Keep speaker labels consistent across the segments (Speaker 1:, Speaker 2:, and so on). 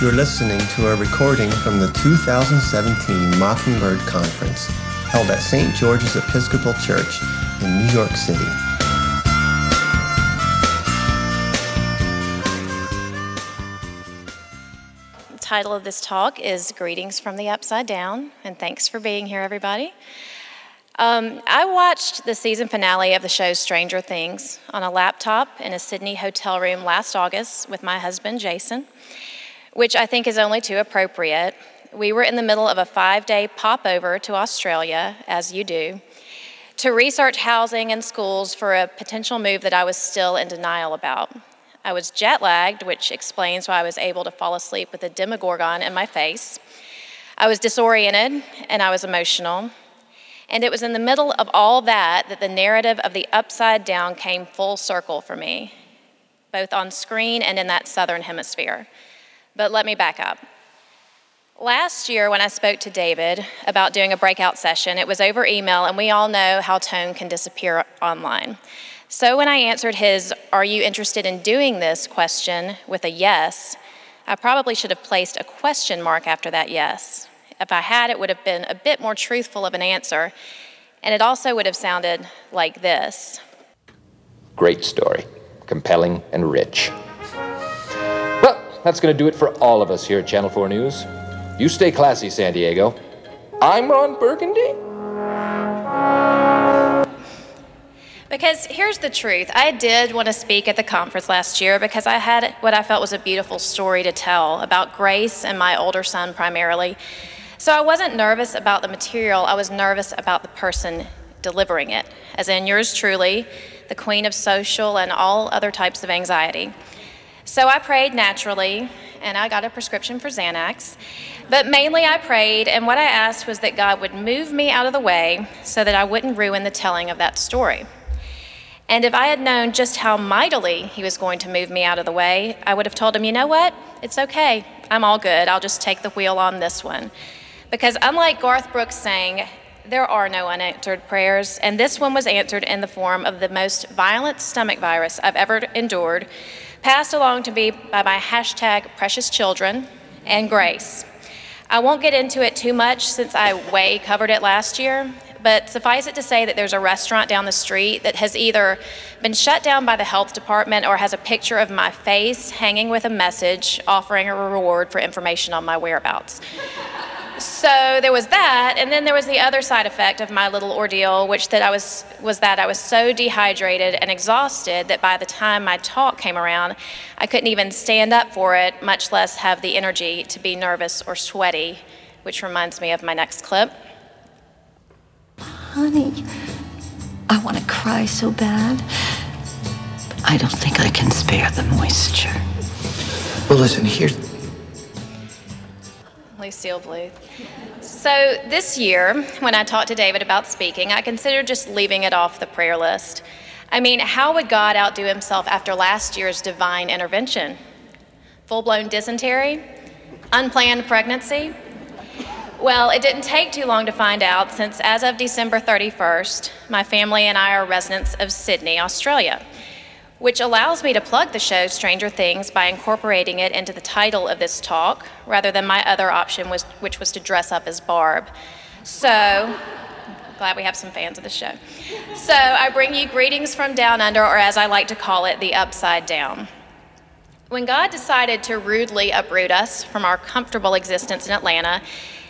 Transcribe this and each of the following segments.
Speaker 1: You're listening to a recording from the 2017 Mockingbird Conference, held at St. George's Episcopal Church in New York City.
Speaker 2: The title of this talk is Greetings from the Upside Down, and thanks for being here, everybody. Um, I watched the season finale of the show Stranger Things on a laptop in a Sydney hotel room last August with my husband, Jason which I think is only too appropriate. We were in the middle of a five day popover to Australia, as you do, to research housing and schools for a potential move that I was still in denial about. I was jet lagged, which explains why I was able to fall asleep with a demogorgon in my face. I was disoriented and I was emotional. And it was in the middle of all that that the narrative of the upside down came full circle for me, both on screen and in that southern hemisphere. But let me back up. Last year, when I spoke to David about doing a breakout session, it was over email, and we all know how tone can disappear online. So when I answered his, Are you interested in doing this question with a yes, I probably should have placed a question mark after that yes. If I had, it would have been a bit more truthful of an answer, and it also would have sounded like this
Speaker 3: Great story, compelling and rich Well, that's going to do it for all of us here at Channel 4 News. You stay classy, San Diego. I'm Ron Burgundy.
Speaker 2: Because here's the truth I did want to speak at the conference last year because I had what I felt was a beautiful story to tell about Grace and my older son primarily. So I wasn't nervous about the material, I was nervous about the person delivering it, as in yours truly, the queen of social and all other types of anxiety. So I prayed naturally, and I got a prescription for Xanax. But mainly I prayed, and what I asked was that God would move me out of the way so that I wouldn't ruin the telling of that story. And if I had known just how mightily He was going to move me out of the way, I would have told Him, you know what? It's okay. I'm all good. I'll just take the wheel on this one. Because unlike Garth Brooks saying, there are no unanswered prayers, and this one was answered in the form of the most violent stomach virus I've ever endured passed along to me by my hashtag precious children and grace. I won't get into it too much since I way covered it last year, but suffice it to say that there's a restaurant down the street that has either been shut down by the health department or has a picture of my face hanging with a message offering a reward for information on my whereabouts. So there was that, and then there was the other side effect of my little ordeal, which that I was was that I was so dehydrated and exhausted that by the time my talk came around, I couldn't even stand up for it, much less have the energy to be nervous or sweaty, which reminds me of my next clip.
Speaker 4: Honey, I want to cry so bad, but I don't think I can spare the moisture.
Speaker 5: Well, listen, here's
Speaker 2: Lucille Bluth. So this year, when I talked to David about speaking, I considered just leaving it off the prayer list. I mean, how would God outdo himself after last year's divine intervention? Full blown dysentery? Unplanned pregnancy? Well, it didn't take too long to find out since as of December 31st, my family and I are residents of Sydney, Australia which allows me to plug the show Stranger Things by incorporating it into the title of this talk rather than my other option, was, which was to dress up as Barb. So, glad we have some fans of the show. So, I bring you greetings from down under, or as I like to call it, the upside down. When God decided to rudely uproot us from our comfortable existence in Atlanta,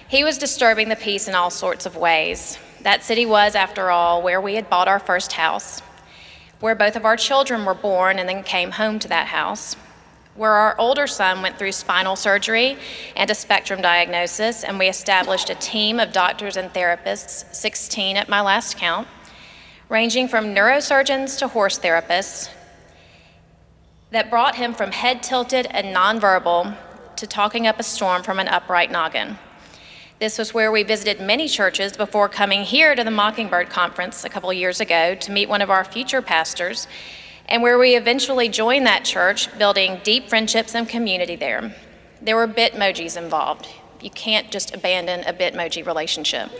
Speaker 2: He was disturbing the peace in all sorts of ways. That city was, after all, where we had bought our first house where both of our children were born and then came home to that house, where our older son went through spinal surgery and a spectrum diagnosis, and we established a team of doctors and therapists, 16 at my last count, ranging from neurosurgeons to horse therapists, that brought him from head tilted and nonverbal to talking up a storm from an upright noggin. This was where we visited many churches before coming here to the Mockingbird Conference a couple years ago to meet one of our future pastors, and where we eventually joined that church, building deep friendships and community there. There were Bitmojis involved. You can't just abandon a Bitmoji relationship.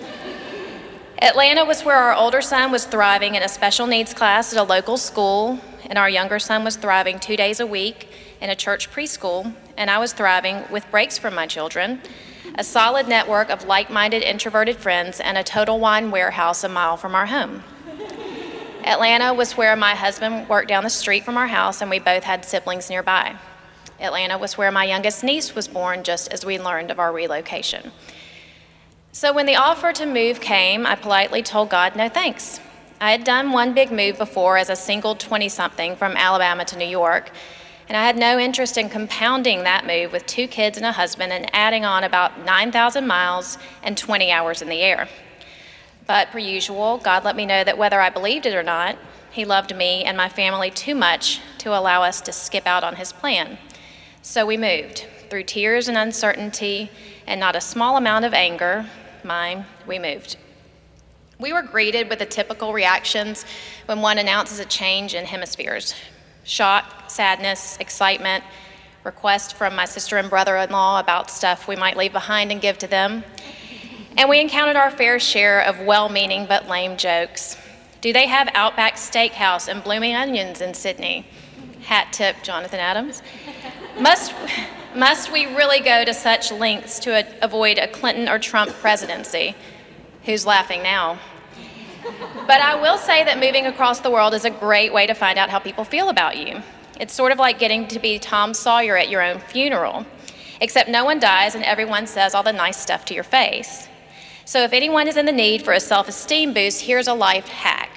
Speaker 2: Atlanta was where our older son was thriving in a special needs class at a local school, and our younger son was thriving two days a week in a church preschool, and I was thriving with breaks from my children, a solid network of like minded introverted friends, and a total wine warehouse a mile from our home. Atlanta was where my husband worked down the street from our house, and we both had siblings nearby. Atlanta was where my youngest niece was born just as we learned of our relocation. So when the offer to move came, I politely told God no thanks. I had done one big move before as a single 20 something from Alabama to New York, and I had no interest in compounding that move with two kids and a husband and adding on about 9,000 miles and 20 hours in the air. But per usual, God let me know that whether I believed it or not, He loved me and my family too much to allow us to skip out on His plan. So we moved. Through tears and uncertainty and not a small amount of anger, mine, we moved. We were greeted with the typical reactions when one announces a change in hemispheres shock, sadness, excitement, request from my sister and brother in law about stuff we might leave behind and give to them. And we encountered our fair share of well meaning but lame jokes. Do they have Outback Steakhouse and blooming onions in Sydney? Hat tip, Jonathan Adams. Must, must we really go to such lengths to a, avoid a Clinton or Trump presidency? Who's laughing now? But I will say that moving across the world is a great way to find out how people feel about you. It's sort of like getting to be Tom Sawyer at your own funeral, except no one dies and everyone says all the nice stuff to your face. So if anyone is in the need for a self esteem boost, here's a life hack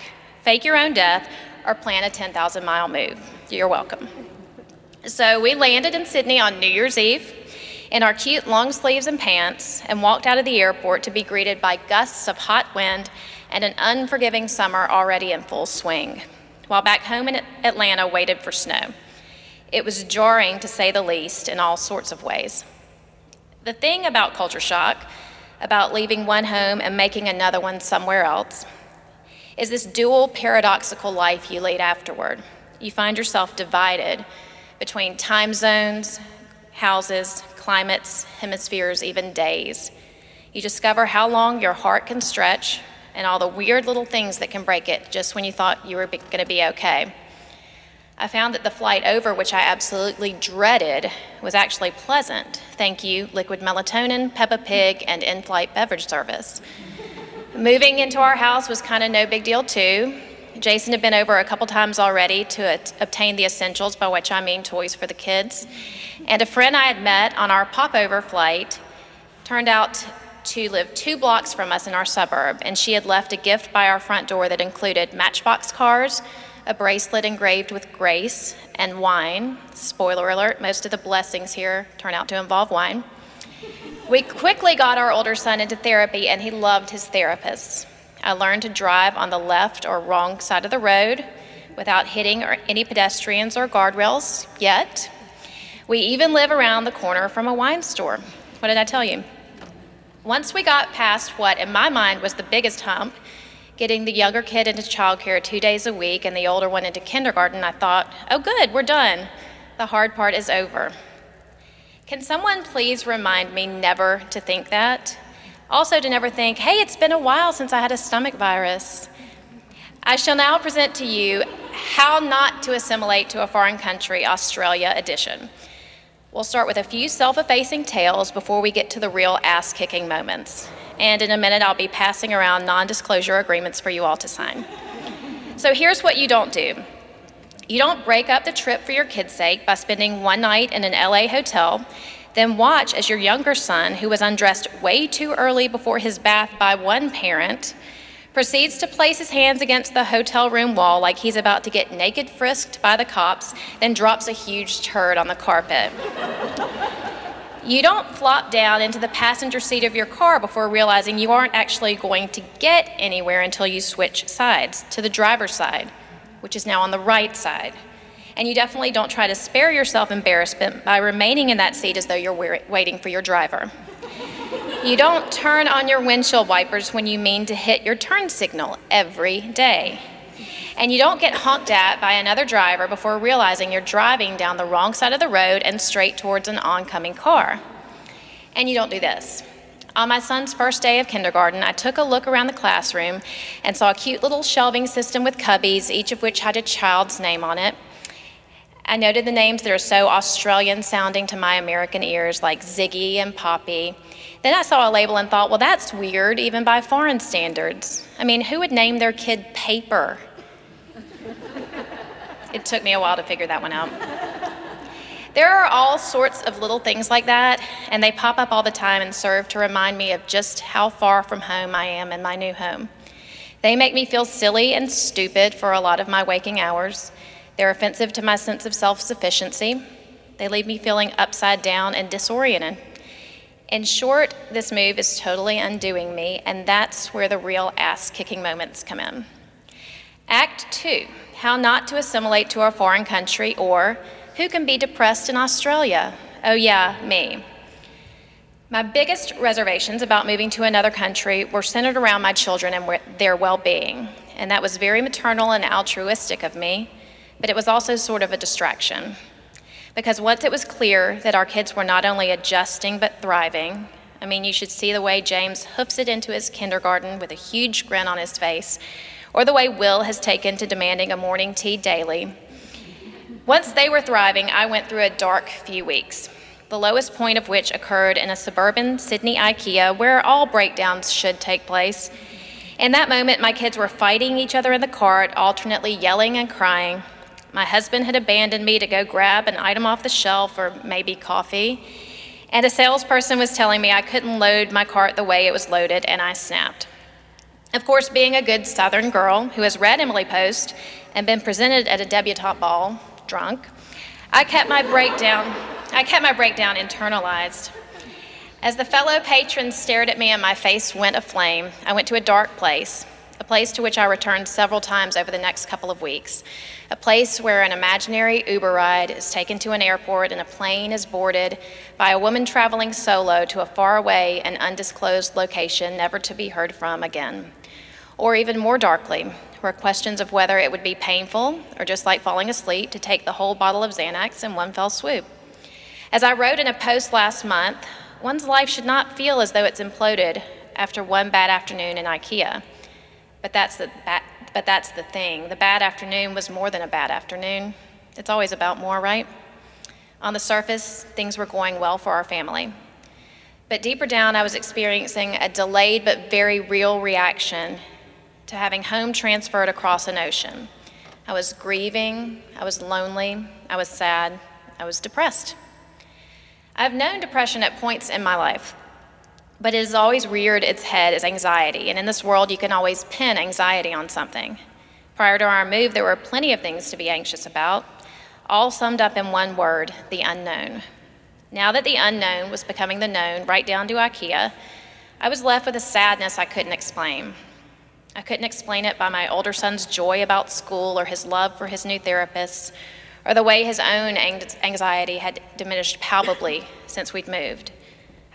Speaker 2: fake your own death or plan a 10,000 mile move. You're welcome. So we landed in Sydney on New Year's Eve in our cute long sleeves and pants and walked out of the airport to be greeted by gusts of hot wind and an unforgiving summer already in full swing, while back home in Atlanta waited for snow. It was jarring to say the least in all sorts of ways. The thing about culture shock, about leaving one home and making another one somewhere else, is this dual paradoxical life you lead afterward. You find yourself divided between time zones, houses, climates, hemispheres, even days. You discover how long your heart can stretch and all the weird little things that can break it just when you thought you were going to be okay. I found that the flight over, which I absolutely dreaded, was actually pleasant. Thank you, liquid melatonin, Peppa Pig, and in flight beverage service. Moving into our house was kind of no big deal, too. Jason had been over a couple times already to obtain the essentials, by which I mean toys for the kids. And a friend I had met on our popover flight turned out to live two blocks from us in our suburb, and she had left a gift by our front door that included matchbox cars, a bracelet engraved with grace, and wine. Spoiler alert, most of the blessings here turn out to involve wine. We quickly got our older son into therapy, and he loved his therapists. I learned to drive on the left or wrong side of the road without hitting any pedestrians or guardrails yet. We even live around the corner from a wine store. What did I tell you? Once we got past what, in my mind, was the biggest hump, getting the younger kid into childcare two days a week and the older one into kindergarten, I thought, oh, good, we're done. The hard part is over. Can someone please remind me never to think that? Also, to never think, hey, it's been a while since I had a stomach virus. I shall now present to you How Not to Assimilate to a Foreign Country, Australia edition. We'll start with a few self effacing tales before we get to the real ass kicking moments. And in a minute, I'll be passing around non disclosure agreements for you all to sign. So here's what you don't do you don't break up the trip for your kids' sake by spending one night in an LA hotel then watch as your younger son, who was undressed way too early before his bath by one parent, proceeds to place his hands against the hotel room wall like he's about to get naked frisked by the cops, then drops a huge turd on the carpet. you don't flop down into the passenger seat of your car before realizing you aren't actually going to get anywhere until you switch sides to the driver's side, which is now on the right side. And you definitely don't try to spare yourself embarrassment by remaining in that seat as though you're waiting for your driver. You don't turn on your windshield wipers when you mean to hit your turn signal every day. And you don't get honked at by another driver before realizing you're driving down the wrong side of the road and straight towards an oncoming car. And you don't do this. On my son's first day of kindergarten, I took a look around the classroom and saw a cute little shelving system with cubbies, each of which had a child's name on it. I noted the names that are so Australian sounding to my American ears, like Ziggy and Poppy. Then I saw a label and thought, well, that's weird, even by foreign standards. I mean, who would name their kid Paper? it took me a while to figure that one out. There are all sorts of little things like that, and they pop up all the time and serve to remind me of just how far from home I am in my new home. They make me feel silly and stupid for a lot of my waking hours. They're offensive to my sense of self sufficiency. They leave me feeling upside down and disoriented. In short, this move is totally undoing me, and that's where the real ass kicking moments come in. Act two how not to assimilate to a foreign country, or who can be depressed in Australia? Oh, yeah, me. My biggest reservations about moving to another country were centered around my children and their well being. And that was very maternal and altruistic of me, but it was also sort of a distraction. Because once it was clear that our kids were not only adjusting but thriving, I mean, you should see the way James hoofs it into his kindergarten with a huge grin on his face, or the way Will has taken to demanding a morning tea daily, once they were thriving, I went through a dark few weeks, the lowest point of which occurred in a suburban Sydney IKEA where all breakdowns should take place. In that moment, my kids were fighting each other in the cart, alternately yelling and crying. My husband had abandoned me to go grab an item off the shelf or maybe coffee. And a salesperson was telling me I couldn't load my cart the way it was loaded, and I snapped. Of course, being a good Southern girl who has read Emily Post and been presented at a debutante ball, drunk, I kept my breakdown, I kept my breakdown internalized. As the fellow patrons stared at me and my face went aflame, I went to a dark place, a place to which I returned several times over the next couple of weeks, a place where an imaginary Uber ride is taken to an airport and a plane is boarded by a woman traveling solo to a faraway and undisclosed location never to be heard from again. Or even more darkly, where questions of whether it would be painful or just like falling asleep to take the whole bottle of Xanax in one fell swoop. As I wrote in a post last month, one's life should not feel as though it's imploded after one bad afternoon in IKEA. But that's the, but that's the thing. The bad afternoon was more than a bad afternoon. It's always about more, right? On the surface, things were going well for our family. But deeper down, I was experiencing a delayed but very real reaction to having home transferred across an ocean. I was grieving, I was lonely, I was sad, I was depressed. I've known depression at points in my life, but it has always reared its head as anxiety, and in this world, you can always pin anxiety on something. Prior to our move, there were plenty of things to be anxious about, all summed up in one word the unknown. Now that the unknown was becoming the known, right down to IKEA, I was left with a sadness I couldn't explain. I couldn't explain it by my older son's joy about school or his love for his new therapists or the way his own anxiety had diminished palpably since we'd moved.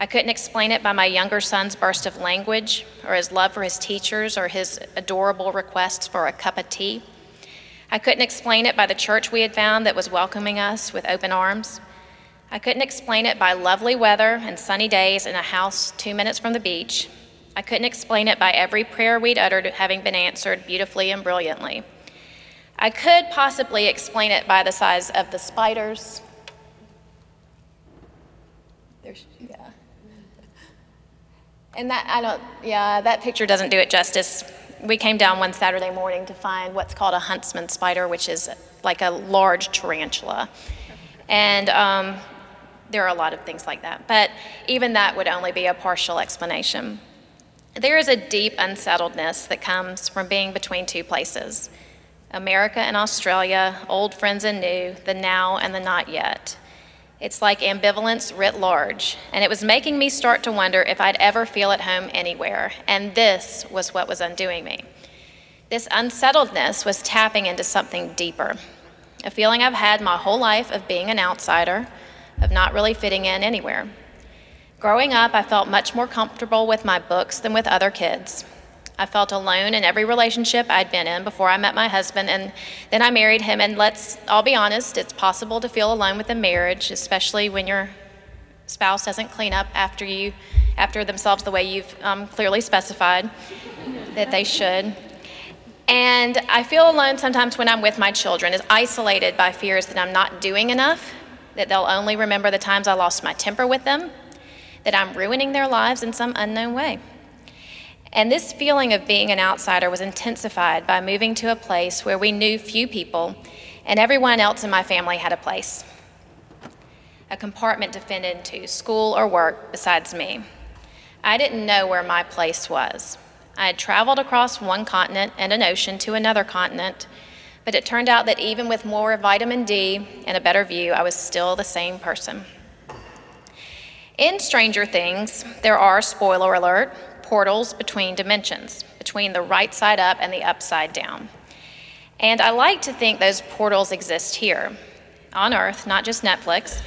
Speaker 2: I couldn't explain it by my younger son's burst of language or his love for his teachers or his adorable requests for a cup of tea. I couldn't explain it by the church we had found that was welcoming us with open arms. I couldn't explain it by lovely weather and sunny days in a house two minutes from the beach I couldn't explain it by every prayer we'd uttered having been answered beautifully and brilliantly. I could possibly explain it by the size of the spiders. There's, yeah. And that, I don't, yeah, that picture doesn't do it justice. We came down one Saturday morning to find what's called a huntsman spider, which is like a large tarantula. And um, there are a lot of things like that. But even that would only be a partial explanation. There is a deep unsettledness that comes from being between two places America and Australia, old friends and new, the now and the not yet. It's like ambivalence writ large, and it was making me start to wonder if I'd ever feel at home anywhere, and this was what was undoing me. This unsettledness was tapping into something deeper, a feeling I've had my whole life of being an outsider, of not really fitting in anywhere. Growing up, I felt much more comfortable with my books than with other kids. I felt alone in every relationship I'd been in before I met my husband, and then I married him. And let's all be honest, it's possible to feel alone with a marriage, especially when your spouse doesn't clean up after you after themselves the way you've um, clearly specified that they should. And I feel alone sometimes when I'm with my children, is isolated by fears that I'm not doing enough, that they'll only remember the times I lost my temper with them, that I'm ruining their lives in some unknown way. And this feeling of being an outsider was intensified by moving to a place where we knew few people and everyone else in my family had a place. A compartment defended to into, school or work besides me. I didn't know where my place was. I had traveled across one continent and an ocean to another continent, but it turned out that even with more vitamin D and a better view, I was still the same person. In Stranger Things, there are, spoiler alert, portals between dimensions, between the right side up and the upside down. And I like to think those portals exist here on Earth, not just Netflix,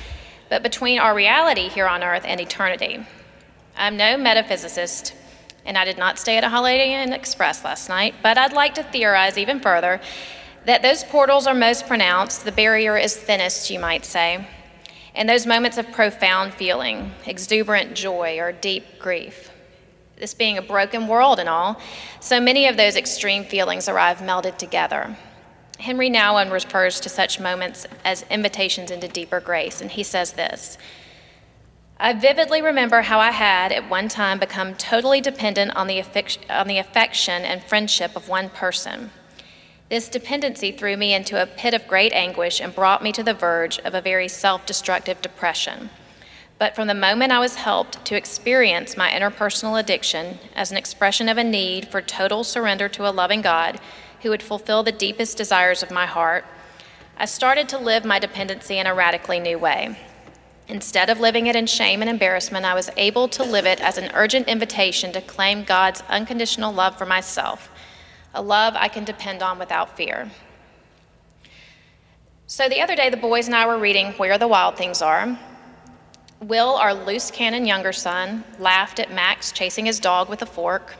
Speaker 2: but between our reality here on Earth and eternity. I'm no metaphysicist, and I did not stay at a Holiday Inn Express last night, but I'd like to theorize even further that those portals are most pronounced, the barrier is thinnest, you might say, in those moments of profound feeling, exuberant joy, or deep grief this being a broken world and all, so many of those extreme feelings arrive melded together. Henri Nouwen refers to such moments as invitations into deeper grace, and he says this I vividly remember how I had, at one time, become totally dependent on the, on the affection and friendship of one person. This dependency threw me into a pit of great anguish and brought me to the verge of a very self destructive depression. But from the moment I was helped to experience my interpersonal addiction as an expression of a need for total surrender to a loving God who would fulfill the deepest desires of my heart, I started to live my dependency in a radically new way. Instead of living it in shame and embarrassment, I was able to live it as an urgent invitation to claim God's unconditional love for myself, a love I can depend on without fear. So the other day, the boys and I were reading Where the Wild Things Are, Will, our loose cannon younger son, laughed at Max chasing his dog with a fork.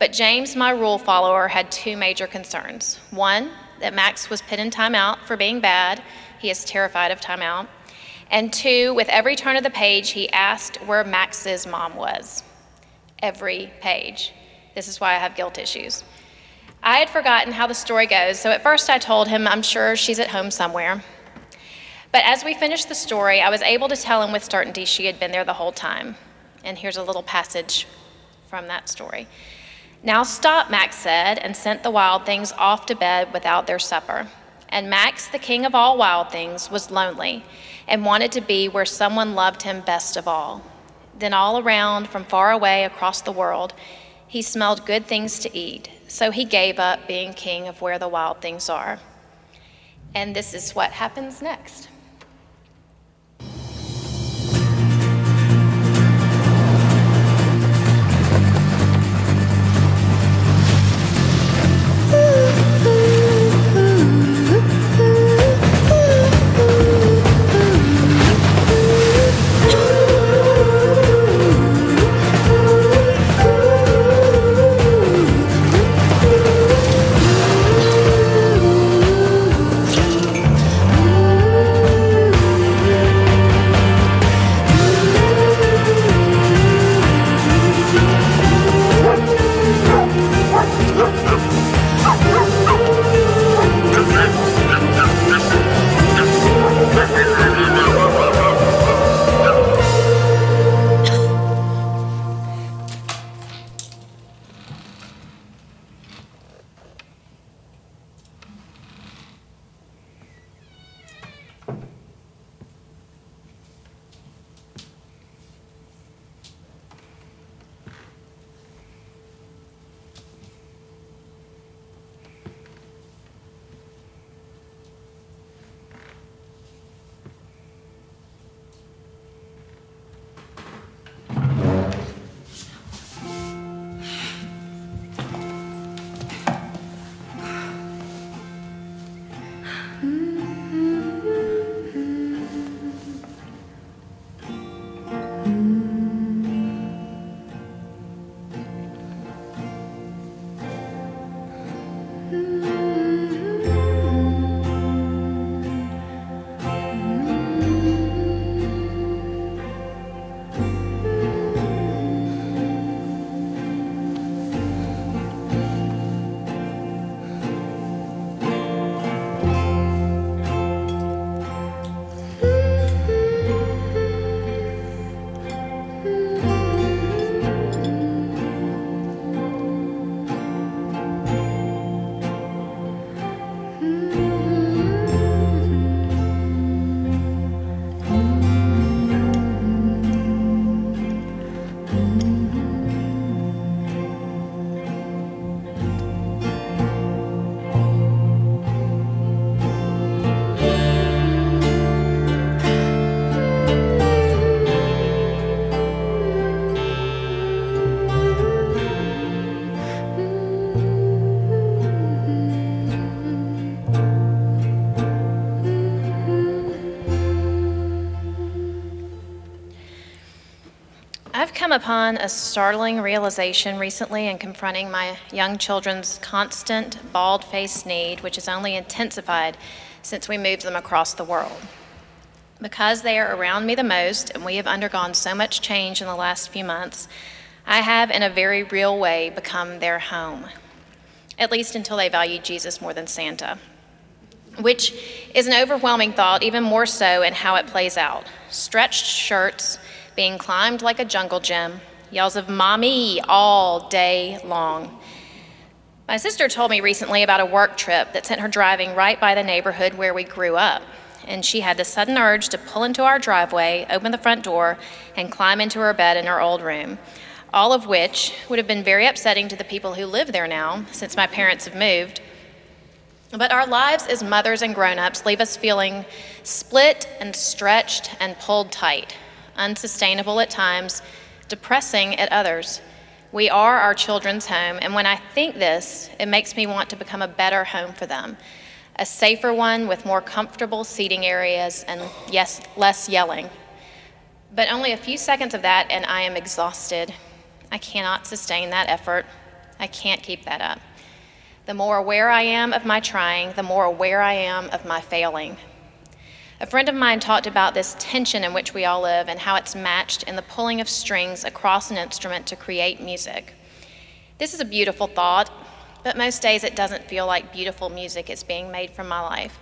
Speaker 2: But James, my rule follower, had two major concerns. One, that Max was put in timeout for being bad. He is terrified of timeout. And two, with every turn of the page, he asked where Max's mom was. Every page. This is why I have guilt issues. I had forgotten how the story goes, so at first I told him I'm sure she's at home somewhere. But as we finished the story, I was able to tell him with certainty she had been there the whole time. And here's a little passage from that story. Now stop, Max said, and sent the wild things off to bed without their supper. And Max, the king of all wild things, was lonely and wanted to be where someone loved him best of all. Then, all around, from far away across the world, he smelled good things to eat. So he gave up being king of where the wild things are. And this is what happens next. Come upon a startling realization recently in confronting my young children's constant bald faced need, which has only intensified since we moved them across the world. Because they are around me the most and we have undergone so much change in the last few months, I have, in a very real way, become their home, at least until they value Jesus more than Santa, which is an overwhelming thought, even more so in how it plays out. Stretched shirts being climbed like a jungle gym, yells of mommy all day long. My sister told me recently about a work trip that sent her driving right by the neighborhood where we grew up. And she had the sudden urge to pull into our driveway, open the front door, and climb into her bed in her old room. All of which would have been very upsetting to the people who live there now, since my parents have moved. But our lives as mothers and grown ups leave us feeling split and stretched and pulled tight, unsustainable at times, depressing at others. We are our children's home, and when I think this, it makes me want to become a better home for them, a safer one with more comfortable seating areas and yes, less yelling. But only a few seconds of that, and I am exhausted. I cannot sustain that effort. I can't keep that up. The more aware I am of my trying, the more aware I am of my failing. A friend of mine talked about this tension in which we all live and how it's matched in the pulling of strings across an instrument to create music. This is a beautiful thought, but most days it doesn't feel like beautiful music is being made from my life.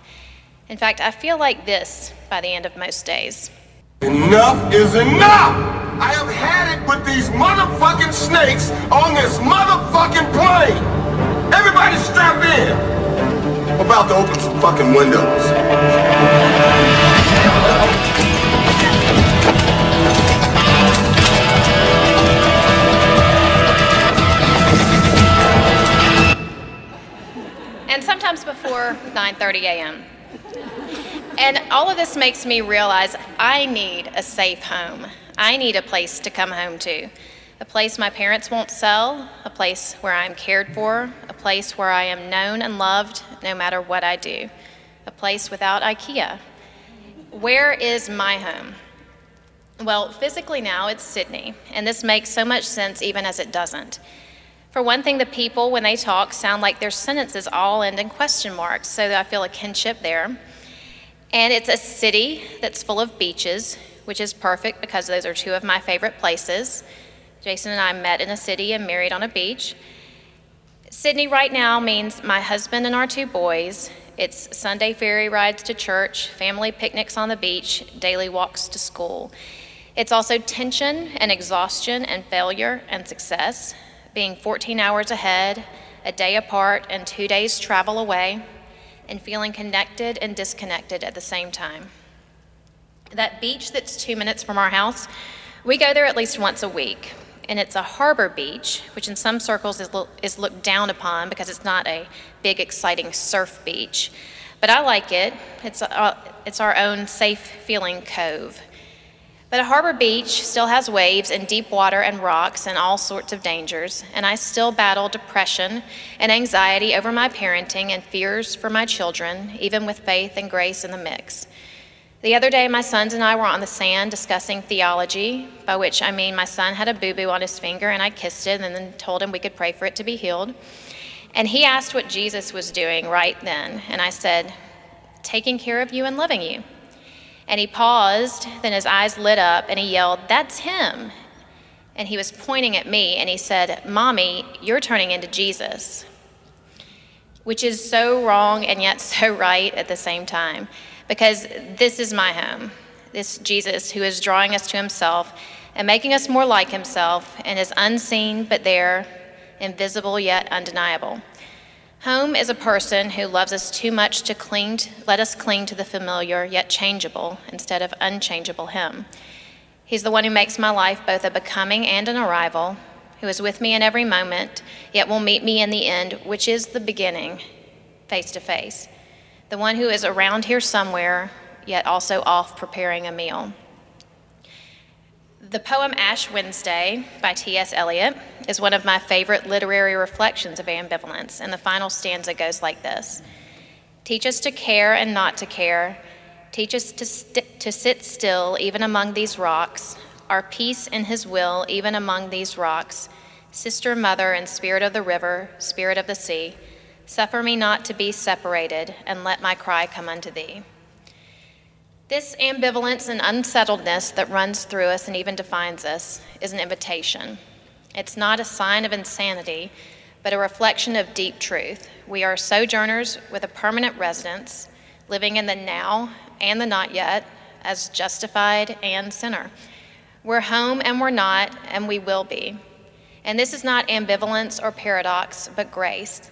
Speaker 2: In fact, I feel like this by the end of most days.
Speaker 6: Enough is enough! I have had it with these motherfucking snakes on this motherfucking plane! Everybody strap in! I'm about to open some fucking windows.
Speaker 2: and sometimes before 9:30 a.m. And all of this makes me realize I need a safe home. I need a place to come home to. A place my parents won't sell, a place where I'm cared for, a place where I am known and loved no matter what I do, a place without IKEA. Where is my home? Well, physically now it's Sydney, and this makes so much sense even as it doesn't. For one thing, the people, when they talk, sound like their sentences all end in question marks, so I feel a kinship there. And it's a city that's full of beaches, which is perfect because those are two of my favorite places. Jason and I met in a city and married on a beach. Sydney right now means my husband and our two boys. It's Sunday ferry rides to church, family picnics on the beach, daily walks to school. It's also tension and exhaustion and failure and success being 14 hours ahead, a day apart, and two days travel away, and feeling connected and disconnected at the same time. That beach that's two minutes from our house, we go there at least once a week. And it's a harbor beach, which in some circles is, lo- is looked down upon because it's not a big, exciting surf beach. But I like it. It's, a, it's our own safe feeling cove. But a harbor beach still has waves and deep water and rocks and all sorts of dangers, and I still battle depression and anxiety over my parenting and fears for my children, even with faith and grace in the mix. The other day, my sons and I were on the sand discussing theology, by which I mean my son had a boo boo on his finger, and I kissed it and then told him we could pray for it to be healed. And he asked what Jesus was doing right then, and I said, taking care of you and loving you. And he paused, then his eyes lit up, and he yelled, That's him. And he was pointing at me, and he said, Mommy, you're turning into Jesus. Which is so wrong and yet so right at the same time, because this is my home. This Jesus who is drawing us to himself and making us more like himself and is unseen but there, invisible yet undeniable. Home is a person who loves us too much to cling to, let us cling to the familiar yet changeable instead of unchangeable him. He's the one who makes my life both a becoming and an arrival, who is with me in every moment, yet will meet me in the end, which is the beginning, face to face. The one who is around here somewhere, yet also off preparing a meal. The poem Ash Wednesday by T.S. Eliot is one of my favorite literary reflections of ambivalence, and the final stanza goes like this Teach us to care and not to care. Teach us to, st- to sit still even among these rocks. our peace in his will, even among these rocks. Sister, mother, and spirit of the river, spirit of the sea, suffer me not to be separated, and let my cry come unto thee. This ambivalence and unsettledness that runs through us and even defines us is an invitation. It's not a sign of insanity, but a reflection of deep truth. We are sojourners with a permanent residence, living in the now and the not yet, as justified and sinner. We're home and we're not, and we will be. And this is not ambivalence or paradox, but grace.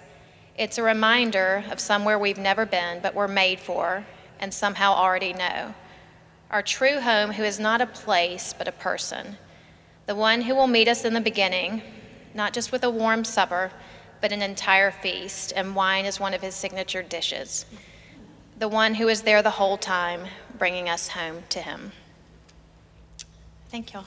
Speaker 2: It's a reminder of somewhere we've never been, but we're made for, and somehow already know. Our true home, who is not a place, but a person. The one who will meet us in the beginning, not just with a warm supper, but an entire feast, and wine is one of his signature dishes. The one who is there the whole time, bringing us home to him. Thank you all.